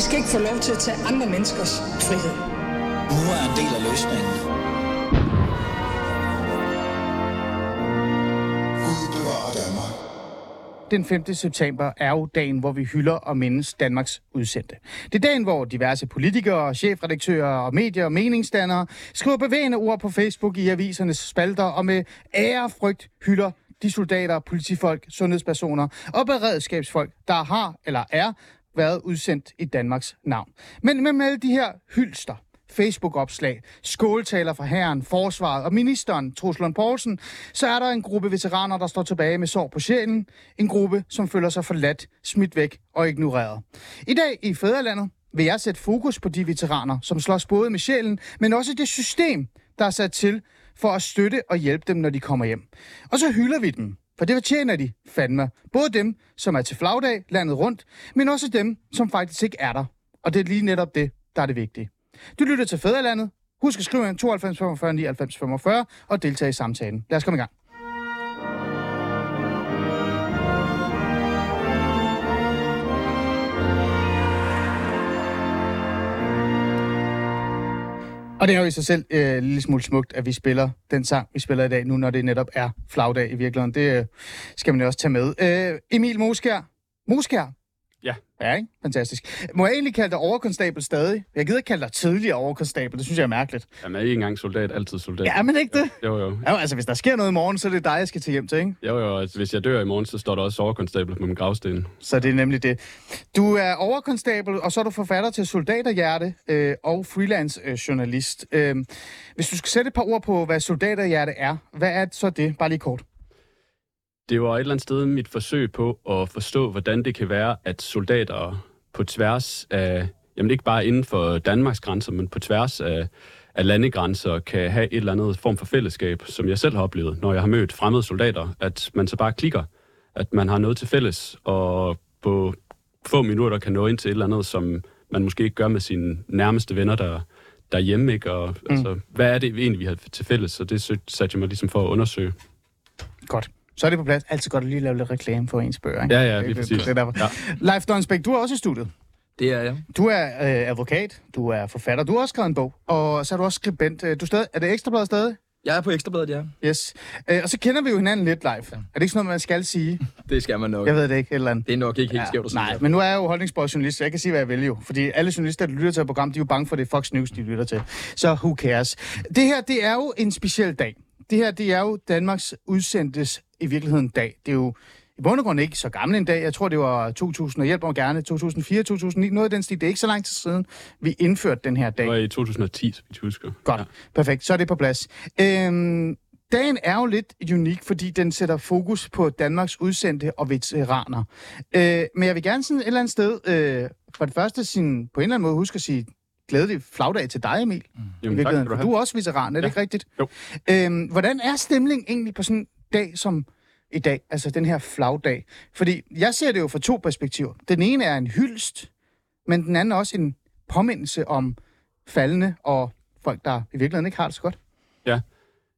I skal ikke få lov til at tage andre menneskers frihed. Nu er en del af løsningen. Den 5. september er jo dagen, hvor vi hylder og mindes Danmarks udsendte. Det er dagen, hvor diverse politikere, chefredaktører og medier og meningsdannere skriver bevægende ord på Facebook i avisernes spalter og med ære og frygt hylder de soldater, politifolk, sundhedspersoner og beredskabsfolk, der har eller er været udsendt i Danmarks navn. Men med alle de her hylster, Facebook-opslag, skåltaler fra herren, forsvaret og ministeren, Truls Lund Poulsen, så er der en gruppe veteraner, der står tilbage med sår på sjælen. En gruppe, som føler sig forladt, smidt væk og ignoreret. I dag i Fæderlandet vil jeg sætte fokus på de veteraner, som slås både med sjælen, men også det system, der er sat til for at støtte og hjælpe dem, når de kommer hjem. Og så hylder vi dem, for det fortjener de fandme. Både dem, som er til flagdag landet rundt, men også dem, som faktisk ikke er der. Og det er lige netop det, der er det vigtige. Du lytter til Fæderlandet. Husk at skrive ind 92 45 99 45 og deltage i samtalen. Lad os komme i gang. Og det er jo i sig selv øh, en lille smule smukt, at vi spiller den sang, vi spiller i dag, nu når det netop er flagdag i virkeligheden. Det øh, skal man jo også tage med. Øh, Emil Moskær. Moskær? Ja. Ja, ikke? Fantastisk. Må jeg egentlig kalde dig overkonstabel stadig? Jeg gider ikke kalde dig tidligere overkonstabel, det synes jeg er mærkeligt. Jamen, er ikke engang soldat, altid soldat. Ja, men ikke det? Jo, jo. Ja, altså, hvis der sker noget i morgen, så er det dig, jeg skal til hjem til, ikke? Jo, jo. Altså, hvis jeg dør i morgen, så står der også overkonstabel på min gravsten. Så det er nemlig det. Du er overkonstabel, og så er du forfatter til Soldaterhjerte øh, og freelance øh, journalist. Øh, hvis du skal sætte et par ord på, hvad Soldaterhjerte er, hvad er så det? Bare lige kort. Det var et eller andet sted mit forsøg på at forstå, hvordan det kan være, at soldater på tværs af, jamen ikke bare inden for Danmarks grænser, men på tværs af, af landegrænser, kan have et eller andet form for fællesskab, som jeg selv har oplevet, når jeg har mødt fremmede soldater, at man så bare klikker, at man har noget til fælles, og på få minutter kan nå ind til et eller andet, som man måske ikke gør med sine nærmeste venner, der, derhjemme, ikke? Og, mm. altså, hvad er det egentlig, vi har til fælles? Så det satte jeg mig ligesom for at undersøge. Godt. Så er det på plads. Altid godt at lige lave lidt reklame for ens bøger, ikke? Ja, ja, Det- lige det- præcis. Det er derfor. Ja. Leif Donsbæk, du er også i studiet. Det er jeg. Du er øh, advokat, du er forfatter, du har også skrevet en bog, og så er du også skribent. Øh, Du er, stadig, er det Ekstrabladet stadig? Jeg er på Ekstrabladet, ja. Yes. Øh, og så kender vi jo hinanden lidt live. Er det ikke sådan noget, man skal sige? Det skal man nok. Jeg ved det ikke, eller andet. Det er nok ikke helt skævt at sige. Nej, men nu er jeg jo holdningsbordet journalist, så jeg kan sige, hvad jeg vil jo. Fordi alle journalister, der lytter til et program, de er jo bange for, at det er Fox News, de lytter til. Så who cares? Det her, det er jo en speciel dag. Det her, det er jo Danmarks udsendtes i virkeligheden dag. Det er jo i bund og grund ikke så gammel en dag. Jeg tror, det var 2000, og hjælp mig gerne, 2004, 2009, noget af den stil. Det er ikke så lang tid siden, vi indførte den her dag. Det var i 2010, så vidt jeg husker. Godt, ja. perfekt. Så er det på plads. Øhm, dagen er jo lidt unik, fordi den sætter fokus på Danmarks udsendte og veteraner. Øh, men jeg vil gerne sådan et eller andet sted, øh, for det første sin, på en eller anden måde huske at sige glædelig flagdag til dig, Emil. Mm. Jamen, tak du du er også veteran, er det Ja. ikke rigtigt? Jo. Øhm, hvordan er stemningen egentlig på sådan en dag som i dag, altså den her flagdag? Fordi jeg ser det jo fra to perspektiver. Den ene er en hyldst, men den anden er også en påmindelse om faldende og folk, der i virkeligheden ikke har det så godt.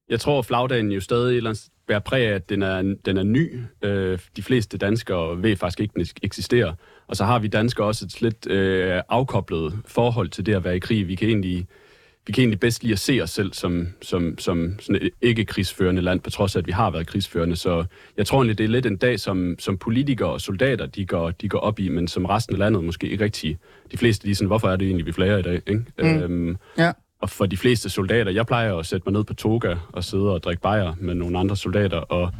Jeg tror, at flagdagen jo stadig et eller andet bærer præg af, at den er, den er ny. Øh, de fleste danskere ved faktisk ikke, at den eksisterer. Og så har vi danskere også et lidt øh, afkoblet forhold til det at være i krig. Vi kan egentlig, vi kan egentlig bedst lide at se os selv som, som, som sådan et ikke-krigsførende land, på trods af, at vi har været krigsførende. Så jeg tror egentlig, det er lidt en dag, som, som politikere og soldater, de går, de går op i, men som resten af landet måske ikke rigtig. De fleste, de er sådan, hvorfor er det egentlig, vi flager i dag? Ikke? Mm. Øhm, Ja. og for de fleste soldater, jeg plejer at sætte mig ned på toga og sidde og drikke bajer med nogle andre soldater, og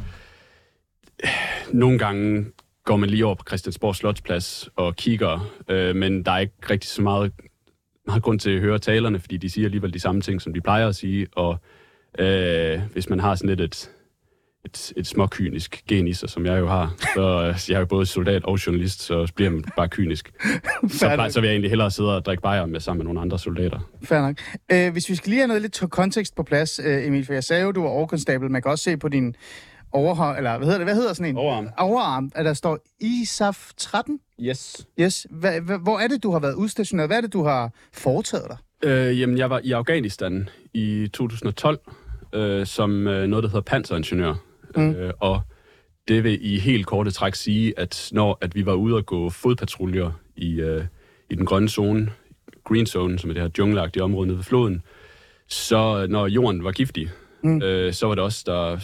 nogle gange går man lige over på Christiansborg Slotsplads og kigger, øh, men der er ikke rigtig så meget, meget grund til at høre talerne, fordi de siger alligevel de samme ting, som de plejer at sige, og øh, hvis man har sådan lidt et, et, et småkynisk gen i sig, som jeg jo har, så øh, jeg er jo både soldat og journalist, så bliver man bare kynisk. Så, plejer, så vil jeg egentlig hellere sidde og drikke bajer med sammen med nogle andre soldater. Fair nok. Øh, hvis vi skal lige have noget lidt kontekst på plads, øh, Emil, for jeg sagde jo, du var overkonstabel. Man kan også se på din overhånd, eller hvad hedder det? Hvad hedder sådan en? Overarm. Overarm, at der står ISAF 13. Yes. Yes. Hva, hva, hvor er det, du har været udstationeret? Hvad er det, du har foretaget dig? Øh, jamen, jeg var i Afghanistan i 2012 øh, som øh, noget, der hedder panseringeniør. Mm. Øh, og det vil i helt korte træk sige, at når at vi var ude at gå fodpatruljer i, øh, i den grønne zone, green zone, som er det her jungleagtige område nede ved floden, så når jorden var giftig, mm. øh, så var det også der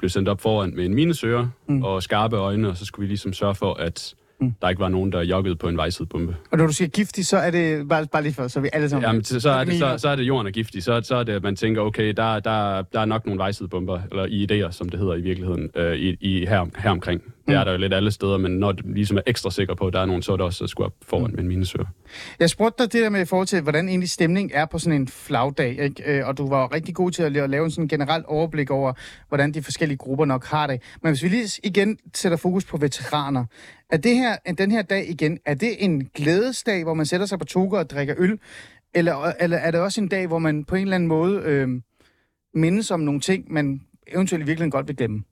blev sendt op foran med en minesøger mm. og skarpe øjne, og så skulle vi ligesom sørge for, at mm. der ikke var nogen, der joggede på en vejsidebombe. Og når du siger giftig, så er det bare, bare lige for, så vi alle sammen... Jamen, så, så, er det, så, så er det jorden er giftig. Så, så er det, at man tænker, okay, der, der, der er nok nogle vejsidebomber, eller idéer, som det hedder i virkeligheden, øh, i, i her, her omkring. Det er der jo lidt alle steder, men når det ligesom er ekstra sikker på, at der er nogen, så er det også skulle op foran med en minesøger. Jeg spurgte dig det der med i forhold til, hvordan egentlig stemning er på sådan en flagdag, ikke? Øh, og du var rigtig god til at la- lave en sådan generelt overblik over, hvordan de forskellige grupper nok har det. Men hvis vi lige igen sætter fokus på veteraner, er det her, er den her dag igen, er det en glædesdag, hvor man sætter sig på toger og drikker øl, eller, eller er det også en dag, hvor man på en eller anden måde øh, mindes om nogle ting, man eventuelt i virkeligheden godt vil glemme?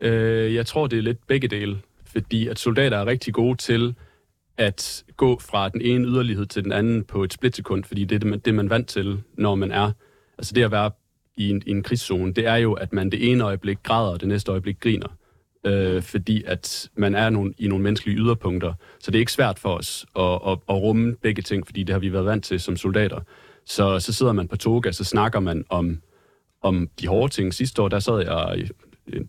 Øh, jeg tror, det er lidt begge dele, fordi at soldater er rigtig gode til at gå fra den ene yderlighed til den anden på et splitsekund, fordi det er det, man, det, man er vant til, når man er... Altså det at være i en, i en krigszone, det er jo, at man det ene øjeblik græder, og det næste øjeblik griner. Øh, fordi at man er nogle, i nogle menneskelige yderpunkter. Så det er ikke svært for os at, at, at rumme begge ting, fordi det har vi været vant til som soldater. Så, så sidder man på toga, så snakker man om, om de hårde ting. Sidste år, der sad jeg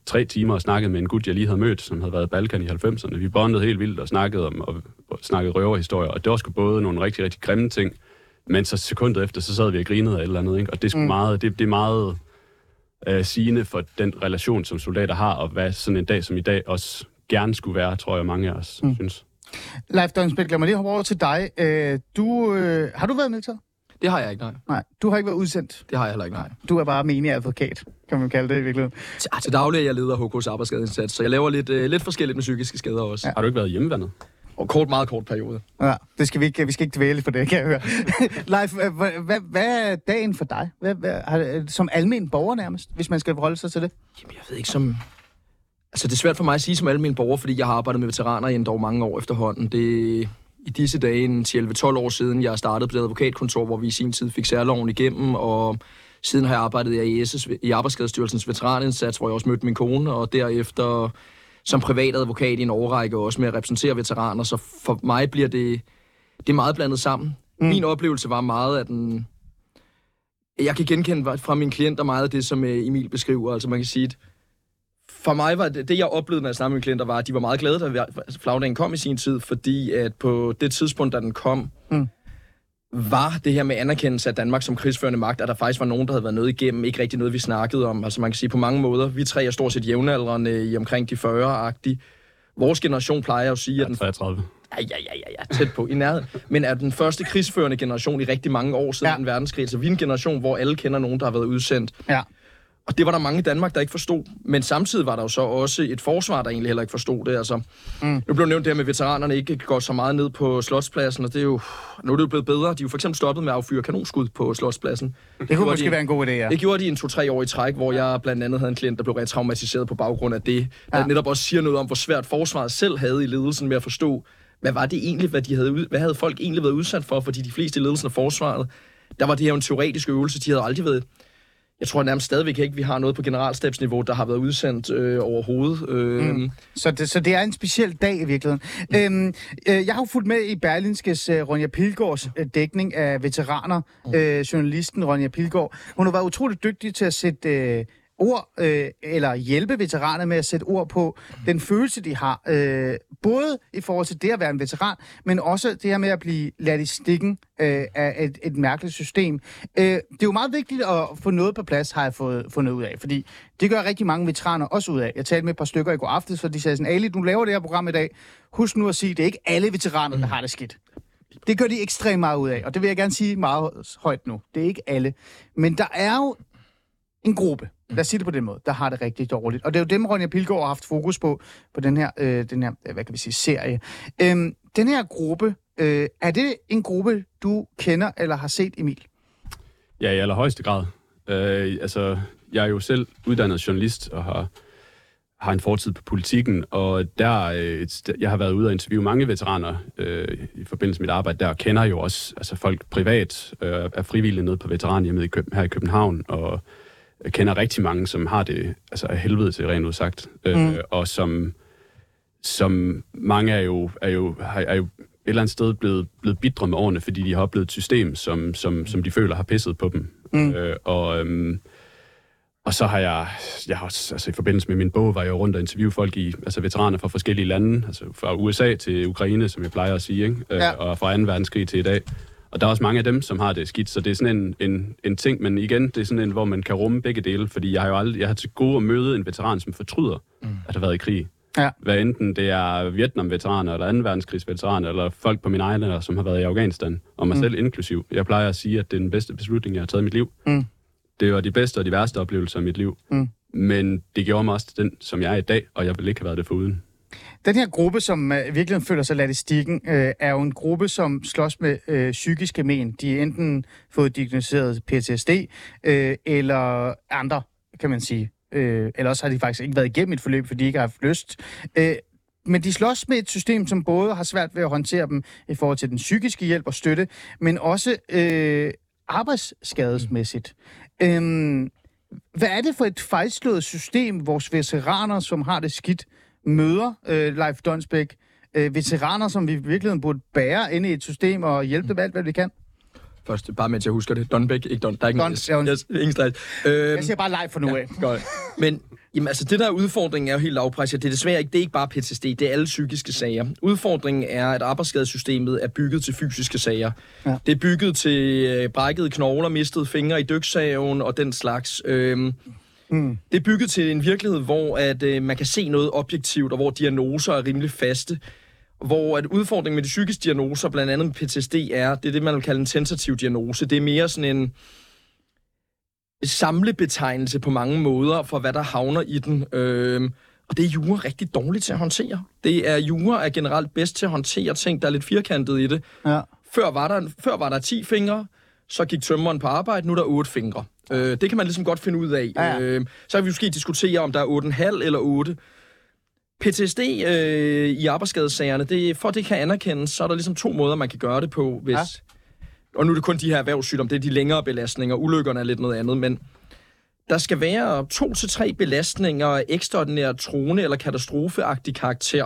tre timer og snakkede med en gut, jeg lige havde mødt, som havde været i Balkan i 90'erne. Vi bondede helt vildt og snakkede om og, og snakkede røverhistorier, og det var sgu både nogle rigtig, rigtig grimme ting, men så sekundet efter, så sad vi og grinede af et eller andet, ikke? og det er sgu mm. meget, det, det er meget øh, sigende for den relation, som soldater har, og hvad sådan en dag som i dag også gerne skulle være, tror jeg, mange af os mm. synes. Leif Døgnsbæk, lad mig lige hoppe over til dig. Øh, du, øh, har du været med til? Det har jeg ikke, nej. Nej, du har ikke været udsendt. Det har jeg heller ikke, nej. Du er bare menig advokat, kan man kalde det i virkeligheden. Til, til daglig er jeg leder HK's arbejdsskadeindsats, så jeg laver lidt, øh, lidt forskelligt med psykiske skader også. Ja. Har du ikke været hjemmevandet? Og kort, meget kort periode. Ja, det skal vi ikke, vi skal ikke dvæle på det, kan jeg høre. Leif, hvad, hvad, hvad er dagen for dig? Hvad, hvad, har, som almen borger nærmest, hvis man skal forholde sig til det? Jamen, jeg ved ikke som... Altså, det er svært for mig at sige som almen borger, fordi jeg har arbejdet med veteraner i en dog mange år efterhånden. Det i disse dage, en 11-12 år siden, jeg startede på det advokatkontor, hvor vi i sin tid fik særloven igennem, og siden har jeg arbejdet i AES, i Arbejdsskadestyrelsens veteranindsats, hvor jeg også mødte min kone, og derefter som privat advokat i en årrække også med at repræsentere veteraner, så for mig bliver det, det er meget blandet sammen. Mm. Min oplevelse var meget, at den, jeg kan genkende fra mine klienter meget af det, som øh, Emil beskriver. Altså man kan sige, at for mig var det, det, jeg oplevede, når jeg snakkede med klienter, var, at de var meget glade, da altså, flagdagen kom i sin tid, fordi at på det tidspunkt, da den kom, mm. var det her med anerkendelse af Danmark som krigsførende magt, at der faktisk var nogen, der havde været noget igennem, ikke rigtig noget, vi snakkede om. Altså man kan sige på mange måder, vi tre er stort set jævnaldrende i omkring de 40-agtige. Vores generation plejer at sige, at den... 33. Ja, ja, ja, ja, ja, tæt på, i nærheden. Men er den første krigsførende generation i rigtig mange år siden ja. en verdenskrig. Så vi er en generation, hvor alle kender nogen, der har været udsendt. Ja. Og det var der mange i Danmark, der ikke forstod. Men samtidig var der jo så også et forsvar, der egentlig heller ikke forstod det. Altså, mm. Nu blev nævnt det her med, at veteranerne ikke går så meget ned på Slotspladsen, og det er jo, nu er det jo blevet bedre. De er jo for eksempel stoppet med at affyre kanonskud på Slotspladsen. Det, det kunne måske de, være en god idé, ja. Det gjorde de en to-tre år i træk, hvor jeg blandt andet havde en klient, der blev retraumatiseret på baggrund af det. Der ja. netop også siger noget om, hvor svært forsvaret selv havde i ledelsen med at forstå, hvad var det egentlig, hvad, de havde, hvad havde folk egentlig været udsat for, fordi de fleste i ledelsen af forsvaret, der var det her en teoretisk øvelse, de havde aldrig været jeg tror nærmest stadigvæk ikke, vi har noget på generalstabsniveau, der har været udsendt øh, overhovedet. Øh. Mm. Så, det, så det er en speciel dag i virkeligheden. Mm. Øhm, øh, jeg har jo fulgt med i Berlinskes øh, Ronja Pilgaards øh, dækning af veteraner, mm. øh, journalisten Ronja Pilgaard. Hun har været utroligt dygtig til at sætte... Øh, ord, øh, eller hjælpe veteraner med at sætte ord på den følelse, de har. Øh, både i forhold til det at være en veteran, men også det her med at blive ladt i stikken øh, af et, et mærkeligt system. Øh, det er jo meget vigtigt at få noget på plads, har jeg fået fundet ud af, fordi det gør rigtig mange veteraner også ud af. Jeg talte med et par stykker i går aftes, for de sagde sådan, Ali, du laver det her program i dag. Husk nu at sige, det er ikke alle veteraner, der har det skidt. Det gør de ekstremt meget ud af, og det vil jeg gerne sige meget højt nu. Det er ikke alle. Men der er jo en gruppe, lad os sige det på den måde, der har det rigtig dårligt. Og det er jo dem, Ronja Pilgaard har haft fokus på, på den her, øh, den her hvad kan vi sige, serie. Øhm, den her gruppe, øh, er det en gruppe, du kender eller har set, Emil? Ja, i allerhøjeste grad. Øh, altså, jeg er jo selv uddannet journalist og har, har en fortid på politikken, og der, øh, jeg har været ude og interviewe mange veteraner øh, i forbindelse med mit arbejde der, og kender jo også altså folk privat, øh, er frivillige nede på veteranhjemmet i Køb- her i København, og jeg kender rigtig mange, som har det altså af helvede til rent udsagt, øh, mm. og som, som mange er jo, er jo, er jo eller andet sted blevet, blevet bidre med årene, fordi de har oplevet et system, som, som, som de føler har pisset på dem. Mm. Øh, og, øhm, og så har jeg, jeg har også, altså i forbindelse med min bog, var jeg rundt og interviewe folk i, altså veteraner fra forskellige lande, altså fra USA til Ukraine, som jeg plejer at sige, ikke? Øh, Ja. og fra 2. verdenskrig til i dag. Og der er også mange af dem, som har det skidt, så det er sådan en, en, en ting, men igen, det er sådan en, hvor man kan rumme begge dele, fordi jeg har jo aldrig, jeg har til gode at møde en veteran, som fortryder, mm. at have været i krig. Ja. Hvad enten det er Vietnam-veteraner, eller 2. verdenskrigsveteraner, eller folk på min egen alder, som har været i Afghanistan, og mig mm. selv inklusiv. Jeg plejer at sige, at det er den bedste beslutning, jeg har taget i mit liv. Mm. Det var de bedste og de værste oplevelser i mit liv. Mm. Men det gjorde mig også til den, som jeg er i dag, og jeg ville ikke have været det foruden. Den her gruppe, som i virkelig føler sig ladt i stikken, øh, er jo en gruppe, som slås med øh, psykiske men. De er enten fået diagnosticeret PTSD, øh, eller andre, kan man sige. Øh, eller også har de faktisk ikke været igennem et forløb, fordi de ikke har haft lyst. Øh, men de slås med et system, som både har svært ved at håndtere dem i forhold til den psykiske hjælp og støtte, men også øh, arbejdsskadesmæssigt. Øh, hvad er det for et fejlslået system, vores veteraner, som har det skidt, møder, øh, Leif Donsbæk? Øh, veteraner, som vi i virkeligheden burde bære ind i et system og hjælpe dem alt, hvad vi kan? Først, bare mens jeg husker det. Donbæk, ikke Don. Der er ikke Don- ja, und- yes, ingen. Øhm, Jeg siger bare Leif for nu af. Godt. Men jamen, altså, det der er udfordringen er jo helt lavpræsset. Det er desværre ikke, det er ikke bare PTSD, det er alle psykiske sager. Udfordringen er, at arbejdsskadesystemet er bygget til fysiske sager. Ja. Det er bygget til øh, brækkede knogler, mistede fingre i dyksaven og den slags. Øhm, Mm. det er bygget til en virkelighed, hvor at, øh, man kan se noget objektivt, og hvor diagnoser er rimelig faste. Hvor at udfordringen med de psykiske diagnoser, blandt andet med PTSD, er, det er det, man vil kalde en tentativ diagnose. Det er mere sådan en samlebetegnelse på mange måder for, hvad der havner i den. Øhm, og det er jura rigtig dårligt til at håndtere. Det er jura er generelt bedst til at håndtere ting, der er lidt firkantet i det. Ja. Før var der, før var der 10 fingre, så gik tømmeren på arbejde, nu er der 8 fingre. Øh, det kan man ligesom godt finde ud af. Ja. Øh, så kan vi måske diskutere, om der er 8,5 eller 8. PTSD øh, i arbejdsskadesagerne, det, for at det kan anerkendes, så er der ligesom to måder, man kan gøre det på. Hvis, Ja. Og nu er det kun de her erhvervssygdomme, det er de længere belastninger. Ulykkerne er lidt noget andet, men der skal være to til tre belastninger af ekstraordinær trone eller katastrofeagtig karakter.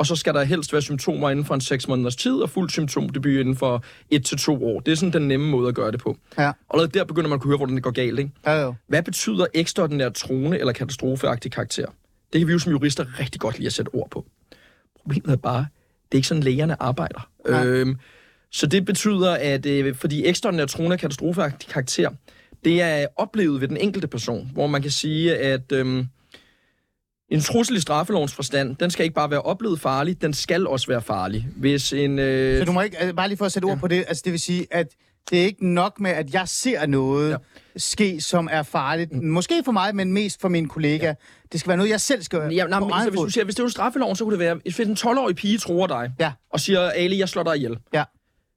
Og så skal der helst være symptomer inden for en 6 måneders tid, og fuld symptomdebut inden for 1 til to år. Det er sådan den nemme måde at gøre det på. Ja. Og der begynder man at kunne høre, hvordan det går galt. Ikke? Ja, jo. Hvad betyder ekstraordinær trone eller katastrofeagtig karakter? Det kan vi jo som jurister rigtig godt lide at sætte ord på. Problemet er bare, det er ikke sådan, lægerne arbejder. Nej. Øhm, så det betyder, at øh, fordi ekstraordinær trone og katastrofeagtig karakter, det er oplevet ved den enkelte person, hvor man kan sige, at øhm, en trussel i straffelovens forstand, den skal ikke bare være oplevet farlig, den skal også være farlig. Hvis en... Øh, Så du må ikke, altså, bare lige for at sætte ord på det, altså det vil sige, at det er ikke nok med, at jeg ser noget ja. Ja. ske, som er farligt. Måske for mig, men mest for min kollega. Ja. Det skal være noget, jeg selv skal Ja, nej, men, så hvis, fod. du siger, hvis det var straffeloven, så kunne det være, hvis en 12-årig pige tror dig, Ja. og siger, Ali, jeg slår dig ihjel, Ja.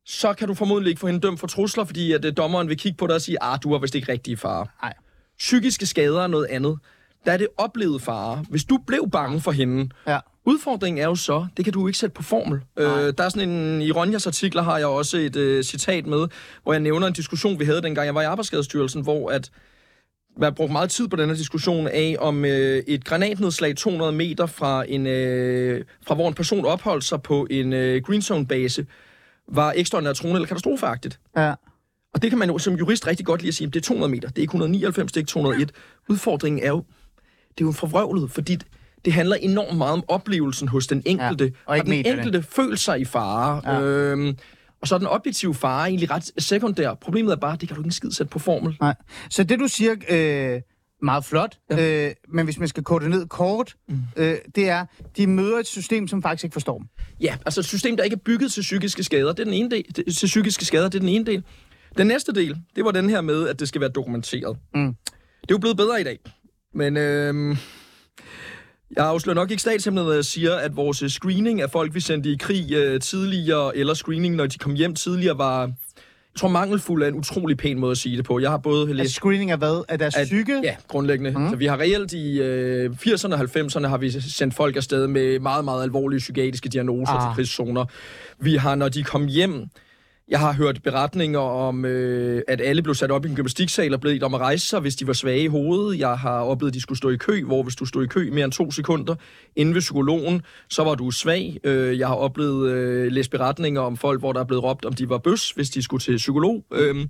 så kan du formodentlig ikke få hende dømt for trusler, fordi at, uh, dommeren vil kigge på dig og sige, ah, du var vist ikke rigtig i fare. Nej. Psykiske skader er noget andet. Der er det oplevet fare. Hvis du blev bange for hende, Ja. Udfordringen er jo så, det kan du ikke sætte på formel. Øh, der er sådan en, i Ronjas artikler har jeg også et øh, citat med, hvor jeg nævner en diskussion, vi havde dengang jeg var i Arbejdsskadestyrelsen, hvor at jeg har brugt meget tid på den her diskussion af, om øh, et granatnedslag 200 meter fra, en, øh, fra hvor en person opholdt sig på en øh, green zone base, var ekstraordinært trone eller katastrofeagtigt. Ja. Og det kan man jo som jurist rigtig godt lide at sige, det er 200 meter, det er ikke 199, det er ikke 201. Udfordringen er jo, det er jo forvrøvlet, fordi det handler enormt meget om oplevelsen hos den enkelte. Ja, og Har den medierne. enkelte følt sig i fare. Ja. Øhm, og så er den objektive fare egentlig ret sekundær. Problemet er bare, det kan du ikke skid sætte på formel. Nej. Så det, du siger, øh, meget flot, ja. øh, men hvis man skal det ned kort, mm. øh, det er, de møder et system, som faktisk ikke forstår dem. Ja, altså et system, der ikke er bygget til psykiske skader, det er den ene del. Det- Til psykiske skader, det er den ene del. Den næste del, det var den her med, at det skal være dokumenteret. Mm. Det er jo blevet bedre i dag. Men øhm, jeg afslører nok ikke statshemmelighed, når jeg siger, at vores screening af folk, vi sendte i krig øh, tidligere, eller screening, når de kom hjem tidligere, var, jeg tror, mangelfuld er en utrolig pæn måde at sige det på. Jeg har både læst Altså screening af hvad? Af deres at, psyke? Ja, grundlæggende. Mm. Så vi har reelt i øh, 80'erne og 90'erne har vi sendt folk afsted med meget, meget alvorlige psykiatriske diagnoser ah. til krigszoner. Vi har, når de kom hjem, jeg har hørt beretninger om, øh, at alle blev sat op i en gymnastiksal og blev om at rejse sig, hvis de var svage i hovedet. Jeg har oplevet, at de skulle stå i kø, hvor hvis du stod i kø mere end to sekunder inden ved psykologen, så var du svag. Øh, jeg har oplevet øh, læst beretninger om folk, hvor der er blevet råbt, om de var bøs, hvis de skulle til psykolog. Øh,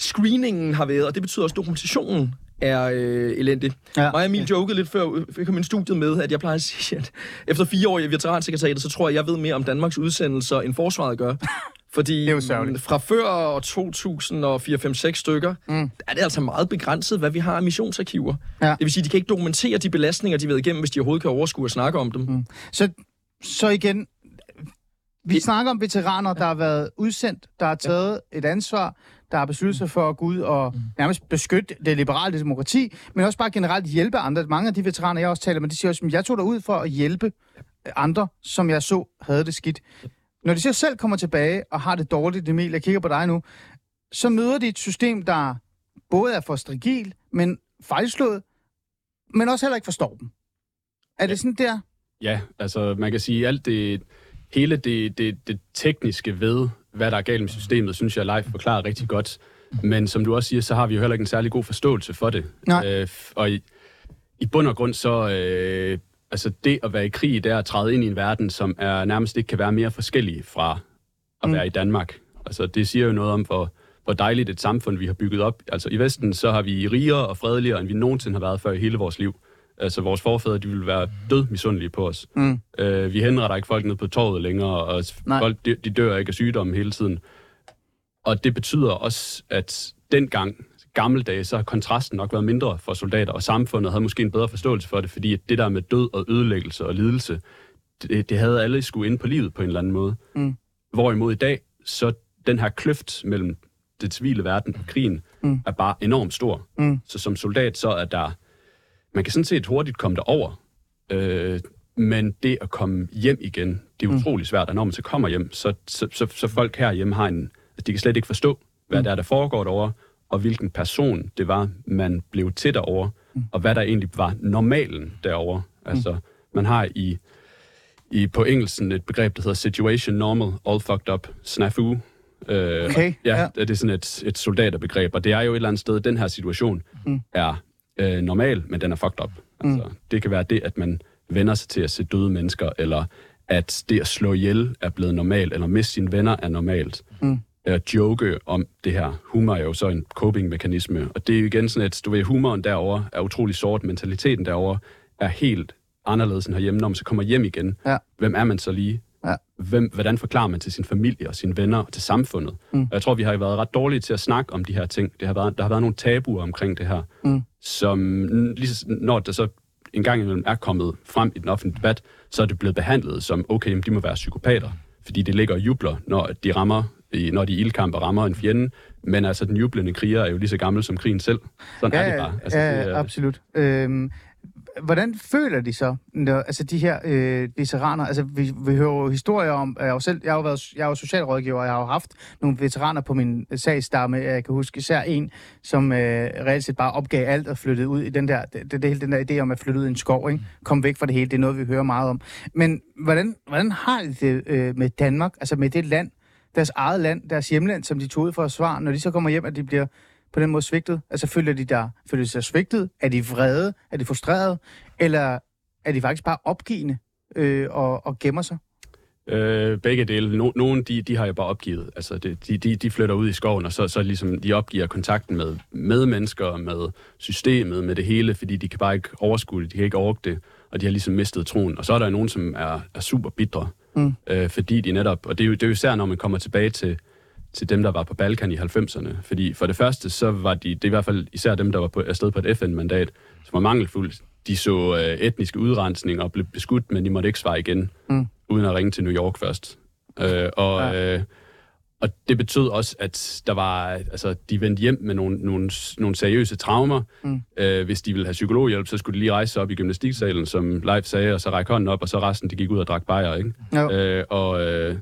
screeningen har været, og det betyder også dokumentationen, er øh, elendig. Ja. Ja. Mig og Emil jokede lidt før, vi kom i studiet med, at jeg plejer at sige, at efter fire år i veteransekretariatet, så tror jeg, jeg ved mere om Danmarks udsendelser, end forsvaret gør. Fordi Det er jo sørgeligt. mm, fra før år 2004-5-6 stykker, mm. er det altså meget begrænset, hvad vi har af missionsarkiver. Ja. Det vil sige, at de kan ikke dokumentere de belastninger, de har været igennem, hvis de overhovedet kan overskue at snakke om dem. Mm. Så, så igen, vi snakker om veteraner, der har været udsendt, der har taget et ansvar, der har besluttet sig for at gå ud og nærmest beskytte det liberale demokrati, men også bare generelt hjælpe andre. Mange af de veteraner, jeg også taler med, de siger også, at jeg tog derud for at hjælpe andre, som jeg så havde det skidt. Når de så selv kommer tilbage og har det dårligt, Emil, jeg kigger på dig nu, så møder de et system, der både er for strigil, men fejlslået, men også heller ikke forstår dem. Er det sådan der? Ja, altså man kan sige, alt det, hele det, det, det tekniske ved, hvad der er galt med systemet, synes jeg, Leif forklarer rigtig godt. Men som du også siger, så har vi jo heller ikke en særlig god forståelse for det. Nej. Øh, og i, i bund og grund så, øh, altså det at være i krig, det er at træde ind i en verden, som er nærmest ikke kan være mere forskellig fra at være i Danmark. Altså det siger jo noget om, hvor, hvor dejligt et samfund vi har bygget op. Altså i Vesten, så har vi rigere og fredeligere, end vi nogensinde har været før i hele vores liv. Altså vores forfædre, de ville være død misundelige på os. Mm. Øh, vi henretter ikke folk ned på torvet længere, og Nej. folk de, de dør ikke af sygdomme hele tiden. Og det betyder også, at dengang, gammeldage, så har kontrasten nok været mindre for soldater, og samfundet havde måske en bedre forståelse for det, fordi at det der med død og ødelæggelse og lidelse, det, det havde alle skulle ind på livet på en eller anden måde. Mm. Hvorimod i dag, så den her kløft mellem det civile verden og krigen, Mm. er bare enormt stor. Mm. Så som soldat, så er der, man kan sådan set hurtigt komme derover, øh, men det at komme hjem igen, det er Mm. utrolig svært, og når man så kommer hjem, så, så, så, så folk herhjemme har en, altså de kan slet ikke forstå, hvad Mm. der er, der foregår derovre, og hvilken person det var, man blev til derovre, Mm. og hvad der egentlig var normalen derovre. Altså, man har i, i på engelsk sådan et begreb, der hedder situation normal, all fucked up, snafu. Øh, Okay, ja, ja. det er sådan et, et soldaterbegreb, og det er jo et eller andet sted, den her situation Mm. er øh, normal, men den er fucked up. Altså, Det kan være det, at man vender sig til at se døde mennesker, eller at det at slå ihjel er blevet normalt, eller miste sine venner er normalt. Mm. At joke om det her. Humor er jo så en coping-mekanisme, og det er jo igen sådan, at du ved, humoren derover er utrolig sort, mentaliteten derover er helt anderledes end herhjemme, når man så kommer hjem igen. Ja. Hvem er man så lige? Ja. Hvem, hvordan forklarer man til sin familie og sine venner og til samfundet? Mm. Og jeg tror, vi har været ret dårlige til at snakke om de her ting. Det har været, der har været nogle tabuer omkring det her, Mm. som lige når der så en gang imellem er kommet frem i den offentlige debat, så er det blevet behandlet som, okay, jamen, de må være psykopater, fordi det ligger og jubler, når de rammer når de ildkamper rammer en fjende, men altså den jublende kriger er jo lige så gammel som krigen selv. Sådan er det bare. Altså, ja, det er, absolut. Øhm, hvordan føler de så, når, altså de her øh, veteraner? Altså, vi, vi hører jo historier om, jeg har jo selv, jeg har jo været, jeg er jo socialrådgiver, og jeg har jo haft nogle veteraner på min sagsstamme. Jeg kan huske især en, som øh, reelt set bare opgav alt og flyttede ud i den der, det, det, det hele den der idé om at flytte ud i en skov, ikke? Kom væk fra det hele, det er noget, vi hører meget om. Men hvordan, hvordan har de det øh, med Danmark, altså med det land, deres eget land, deres hjemland, som de tog ud for at svare, når de så kommer hjem, at de bliver på den måde svigtet? Altså føler de, der, føler de sig svigtet? Er de vrede? Er de frustreret? Eller er de faktisk bare opgivende øh, og, og gemmer sig? Øh, begge dele. No, nogle, de, de har jo bare opgivet. Altså, de, de, de flytter ud i skoven, og så, så ligesom, de opgiver kontakten med, med mennesker, med systemet, med det hele, fordi de kan bare ikke overskue det, de kan ikke orke det, og de har ligesom mistet troen. Og så er der nogen, som er, er super bitre, Mm. øh, fordi de netop, og det er, jo, det er jo især, når man kommer tilbage til, til dem, der var på Balkan i 90'erne. Fordi for det første, så var de, det er i hvert fald især dem, der var på, afsted på et FN-mandat, som var mangelfuldt. De så øh, etniske udrensning og blev beskudt, men de måtte ikke svare igen, Mm. uden at ringe til New York først. Øh, og, Ja. øh, og det betød også, at der var, altså, de vendte hjem med nogle, nogle, nogle seriøse traumer. Mm. Øh, hvis de ville have psykologhjælp, så skulle de lige rejse sig op i gymnastiksalen, som Leif sagde, og så række hånden op, og så resten, de gik ud og drak bajer, ikke? Jo. Øh, og, øh,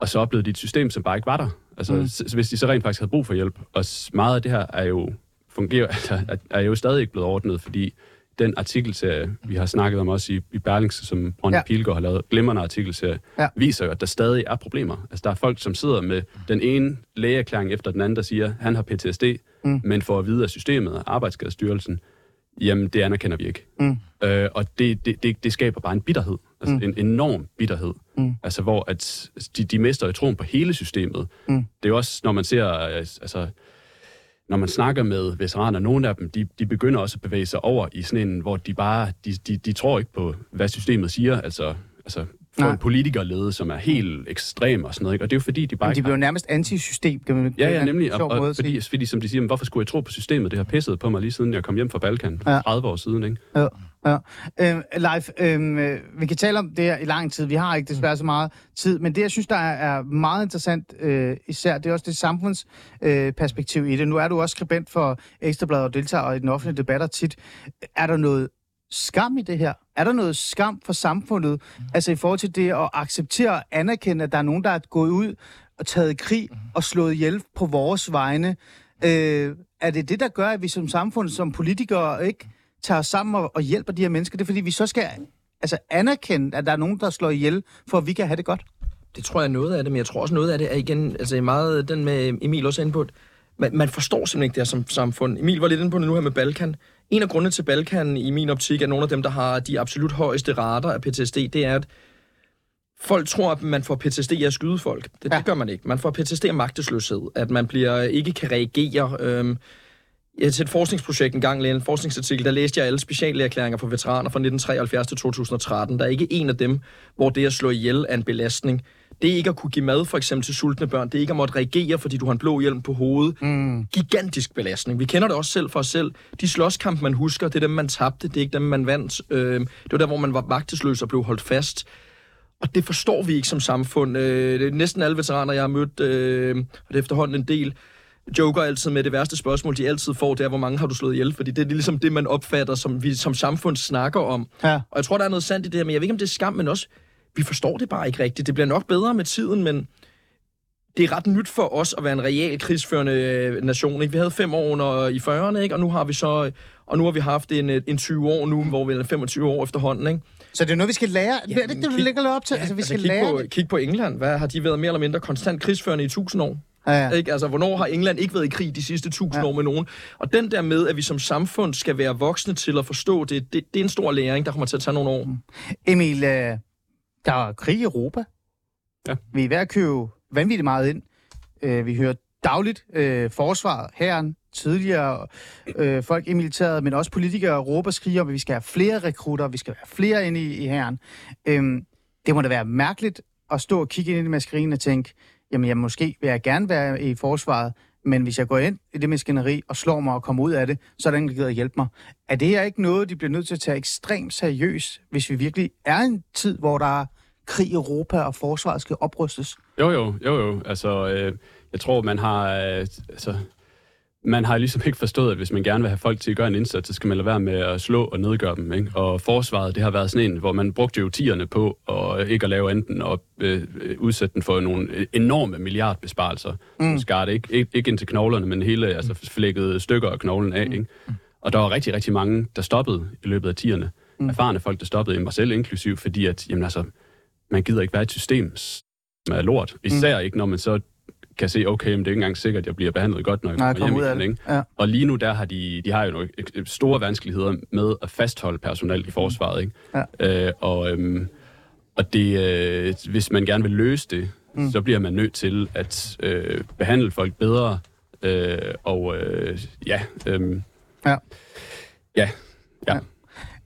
og så oplevede de et system, som bare ikke var der. Altså, Mm. så, hvis de så rent faktisk havde brug for hjælp, og meget af det her er jo, fungerer, altså, er, jo stadig ikke blevet ordnet, fordi den artikelserie, vi har snakket om også i, i Berlingske, som Ronny Ja. Pilgaard har lavet, glimrende artikelserie, Ja. viser jo, at der stadig er problemer. Altså, der er folk, som sidder med den ene lægeerklæring efter den anden, der siger, han har PTSD, mm. men for at vide af systemet og Arbejdsskadestyrelsen, jamen, det anerkender vi ikke. Mm. Øh, og det, det, det, det skaber bare en bitterhed. Altså mm. en enorm bitterhed. Mm. Altså, hvor at de, de mister jo troen på hele systemet. Mm. Det er jo også, når man ser, øh, altså, når man snakker med veteraner, nogle af dem, de, de begynder også at bevæge sig over i sådan en, hvor de bare, de, de, de tror ikke på, hvad systemet siger. Altså, altså for Nej. en politikerlede, som er helt ekstrem og sådan noget. Ikke? Og det er jo fordi, de bare Men de bliver jo nærmest anti-system, kan man Ja, ja, nemlig. Og, og fordi, fordi, som de siger, "Men hvorfor skulle jeg tro på systemet? Det har pisset på mig lige siden jeg kom hjem fra Balkan Ja. 30 år siden, ikke? Ja, ja. Øhm, Leif, øhm, øh, vi kan tale om det her i lang tid. Vi har ikke desværre så meget tid, men det, jeg synes, der er, meget interessant, øh, især, det er også det samfundsperspektiv øh, i det. Nu er du også skribent for Ekstrabladet og deltager i den offentlige debatter tit. Er der noget skam i det her? Er der noget skam for samfundet? Altså i forhold til det at acceptere og anerkende, at der er nogen, der er gået ud og taget krig og slået ihjel på vores vegne. Øh, er det det, der gør, at vi som samfund, som politikere, ikke tager os sammen og, og hjælper de her mennesker? Det er fordi, vi så skal altså, anerkende, at der er nogen, der slår ihjel, for at vi kan have det godt. Det tror jeg er noget af det, men jeg tror også noget af det er igen, altså meget den med Emil også inde på, man, man forstår simpelthen ikke det her som samfund. Emil var lidt inde på det nu her med Balkan. En af grundene til Balkan i min optik er nogle af dem, der har de absolut højeste rater af PTSD, det er, at folk tror, at man får PTSD af at skyde folk. Det, Ja. det gør man ikke. Man får PTSD af magtesløshed, at man bliver ikke kan reagere. Øhm, jeg til et forskningsprojekt en gang, en forskningsartikel, der læste jeg alle speciallægerklæringer for veteraner fra 1973 til 2013. Der er ikke en af dem, hvor det at slå ihjel er en belastning. Det er ikke at kunne give mad for eksempel til sultne børn. Det er ikke at måtte reagere, fordi du har en blå hjelm på hovedet. Mm. Gigantisk belastning. Vi kender det også selv for os selv. De slåskamp, man husker, det er dem, man tabte. Det er ikke dem, man vandt. Øh, det var der, hvor man var magtesløs og blev holdt fast. Og det forstår vi ikke som samfund. Øh, det er næsten alle veteraner, jeg har mødt, øh, og det er efterhånden en del, joker altid med det værste spørgsmål, de altid får, det er, hvor mange har du slået ihjel? Fordi det er ligesom det, man opfatter, som vi som samfund snakker om. Ja. Og jeg tror, der er noget sandt i det her, men jeg ved ikke, om det er skam, men også, vi forstår det bare ikke rigtigt. Det bliver nok bedre med tiden, men det er ret nyt for os at være en real krigsførende øh, nation. Ikke? Vi havde fem år under, i 40'erne, ikke? og nu har vi så og nu har vi haft en, øh, en 20 år nu, hvor vi er 25 år efterhånden. Ikke? Så det er noget, vi skal lære. Ja, er det ikke det, du kig- lægger op til? altså, vi skal kig, lære på, det. kig på England. Hvad har de været mere eller mindre konstant krigsførende i 1000 år? Ja, ja. Ikke? Altså, hvornår har England ikke været i krig de sidste tusind Ja. ja. år med nogen? Og den der med, at vi som samfund skal være voksne til at forstå det, det, det er en stor læring, der kommer til at tage nogle år. Mm. Emil, øh, der er krig i Europa. Ja. Vi er ved at købe vanvittigt meget ind. Øh, vi hører dagligt øh, forsvaret, herren, tidligere øh, folk i militæret, men også politikere i Europa skriger om, at vi skal have flere rekrutter, vi skal have flere ind i, i herren. Øhm, det må da være mærkeligt at stå og kigge ind i maskineriet og tænke, jamen jeg, måske vil jeg gerne være i forsvaret, men hvis jeg går ind i det maskineri og slår mig og kommer ud af det, så er der ingen, der gider hjælpe mig. Er det her ikke noget, de bliver nødt til at tage ekstremt seriøst, hvis vi virkelig er en tid, hvor der er krig i Europa, og forsvaret skal oprustes? Jo, jo, jo, jo. Altså, øh, jeg tror, man har... Øh, altså, man har ligesom ikke forstået, at hvis man gerne vil have folk til at gøre en indsats, så skal man lade være med at slå og nedgøre dem. Ikke? Og forsvaret, det har været sådan en, hvor man brugte jo tierne på og ikke at lave enten og øh, øh, udsætte den for nogle enorme milliardbesparelser. Mm. Skar det ikke, ikke, ikke ind til knoglerne, men hele altså, flækkede stykker af knoglen af. Ikke? Og der var rigtig, rigtig mange, der stoppede i løbet af tierne. Mm. Erfarne folk, der stoppede, mig selv inklusiv, fordi at, jamen altså, man gider ikke være i et system, som er lort. Især mm. ikke, når man så kan se, okay, men det er ikke engang sikkert, at jeg bliver behandlet godt, når jeg Nej, kommer kom hjem ud igen. Ikke? Ja. Og lige nu, der har de, de har jo nogle store vanskeligheder med at fastholde personal i forsvaret. Ikke? Ja. Øh, og, øhm, og det, øh, hvis man gerne vil løse det, mm. så bliver man nødt til at øh, behandle folk bedre. Øh, og øh, ja, øh, Ja. ja, ja.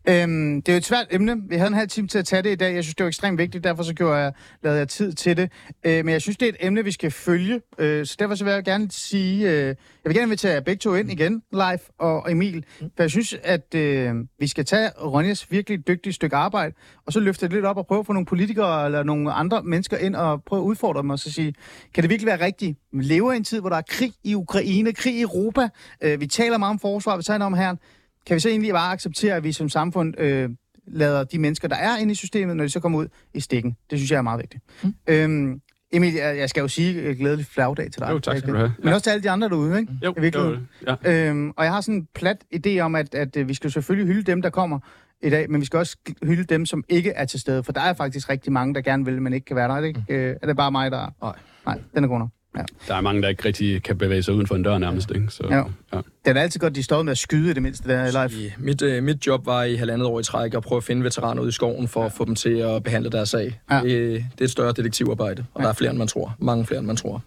Øhm, det er jo et svært emne. Vi havde en halv time til at tage det i dag. Jeg synes, det var ekstremt vigtigt, derfor så gjorde jeg, lavede jeg tid til det. Øh, men jeg synes, det er et emne, vi skal følge. Øh, så derfor så vil jeg gerne sige, øh, jeg vil gerne invitere jer begge to ind igen, Leif og Emil. For jeg synes, at øh, vi skal tage Ronjas virkelig dygtige stykke arbejde, og så løfte det lidt op og prøve at få nogle politikere eller nogle andre mennesker ind og prøve at udfordre dem og så sige, kan det virkelig være rigtigt? Vi lever i en tid, hvor der er krig i Ukraine, krig i Europa. Øh, vi taler meget om forsvar, vi taler om herren kan vi så egentlig bare acceptere, at vi som samfund øh, lader de mennesker, der er inde i systemet, når de så kommer ud, i stikken? Det synes jeg er meget vigtigt. Mm. Øhm, Emil, jeg, jeg skal jo sige øh, glædelig flagdag til dig. Jo, tak skal Ikke? du have. Men også til alle de andre derude, ikke? Jo, jo, ja. Øhm, og jeg har sådan en plat idé om, at, at øh, vi skal selvfølgelig hylde dem, der kommer i dag, men vi skal også hylde dem, som ikke er til stede, for der er faktisk rigtig mange, der gerne vil, men ikke kan være der. Er det, ikke? Øh, er det bare mig, der... Nej. Nej, den er god nok. Ja. Der er mange, der ikke rigtig kan bevæge sig uden for en dør nærmest, ikke? Så, Ja. ja. Det er altid godt, de står med at skyde det mindste, der live. I, mit, øh, mit job var i halvandet år i træk at prøve at finde veteraner ude i skoven for at få dem til at behandle deres sag. Ja. Det, det er et større detektivarbejde, og der er flere, end man tror. Mange flere, end man tror.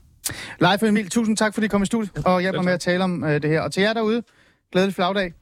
Leif og Emil, tusind tak, fordi I kom i studiet og hjalp mig med at tale om øh, det her. Og til jer derude, glædelig flagdag.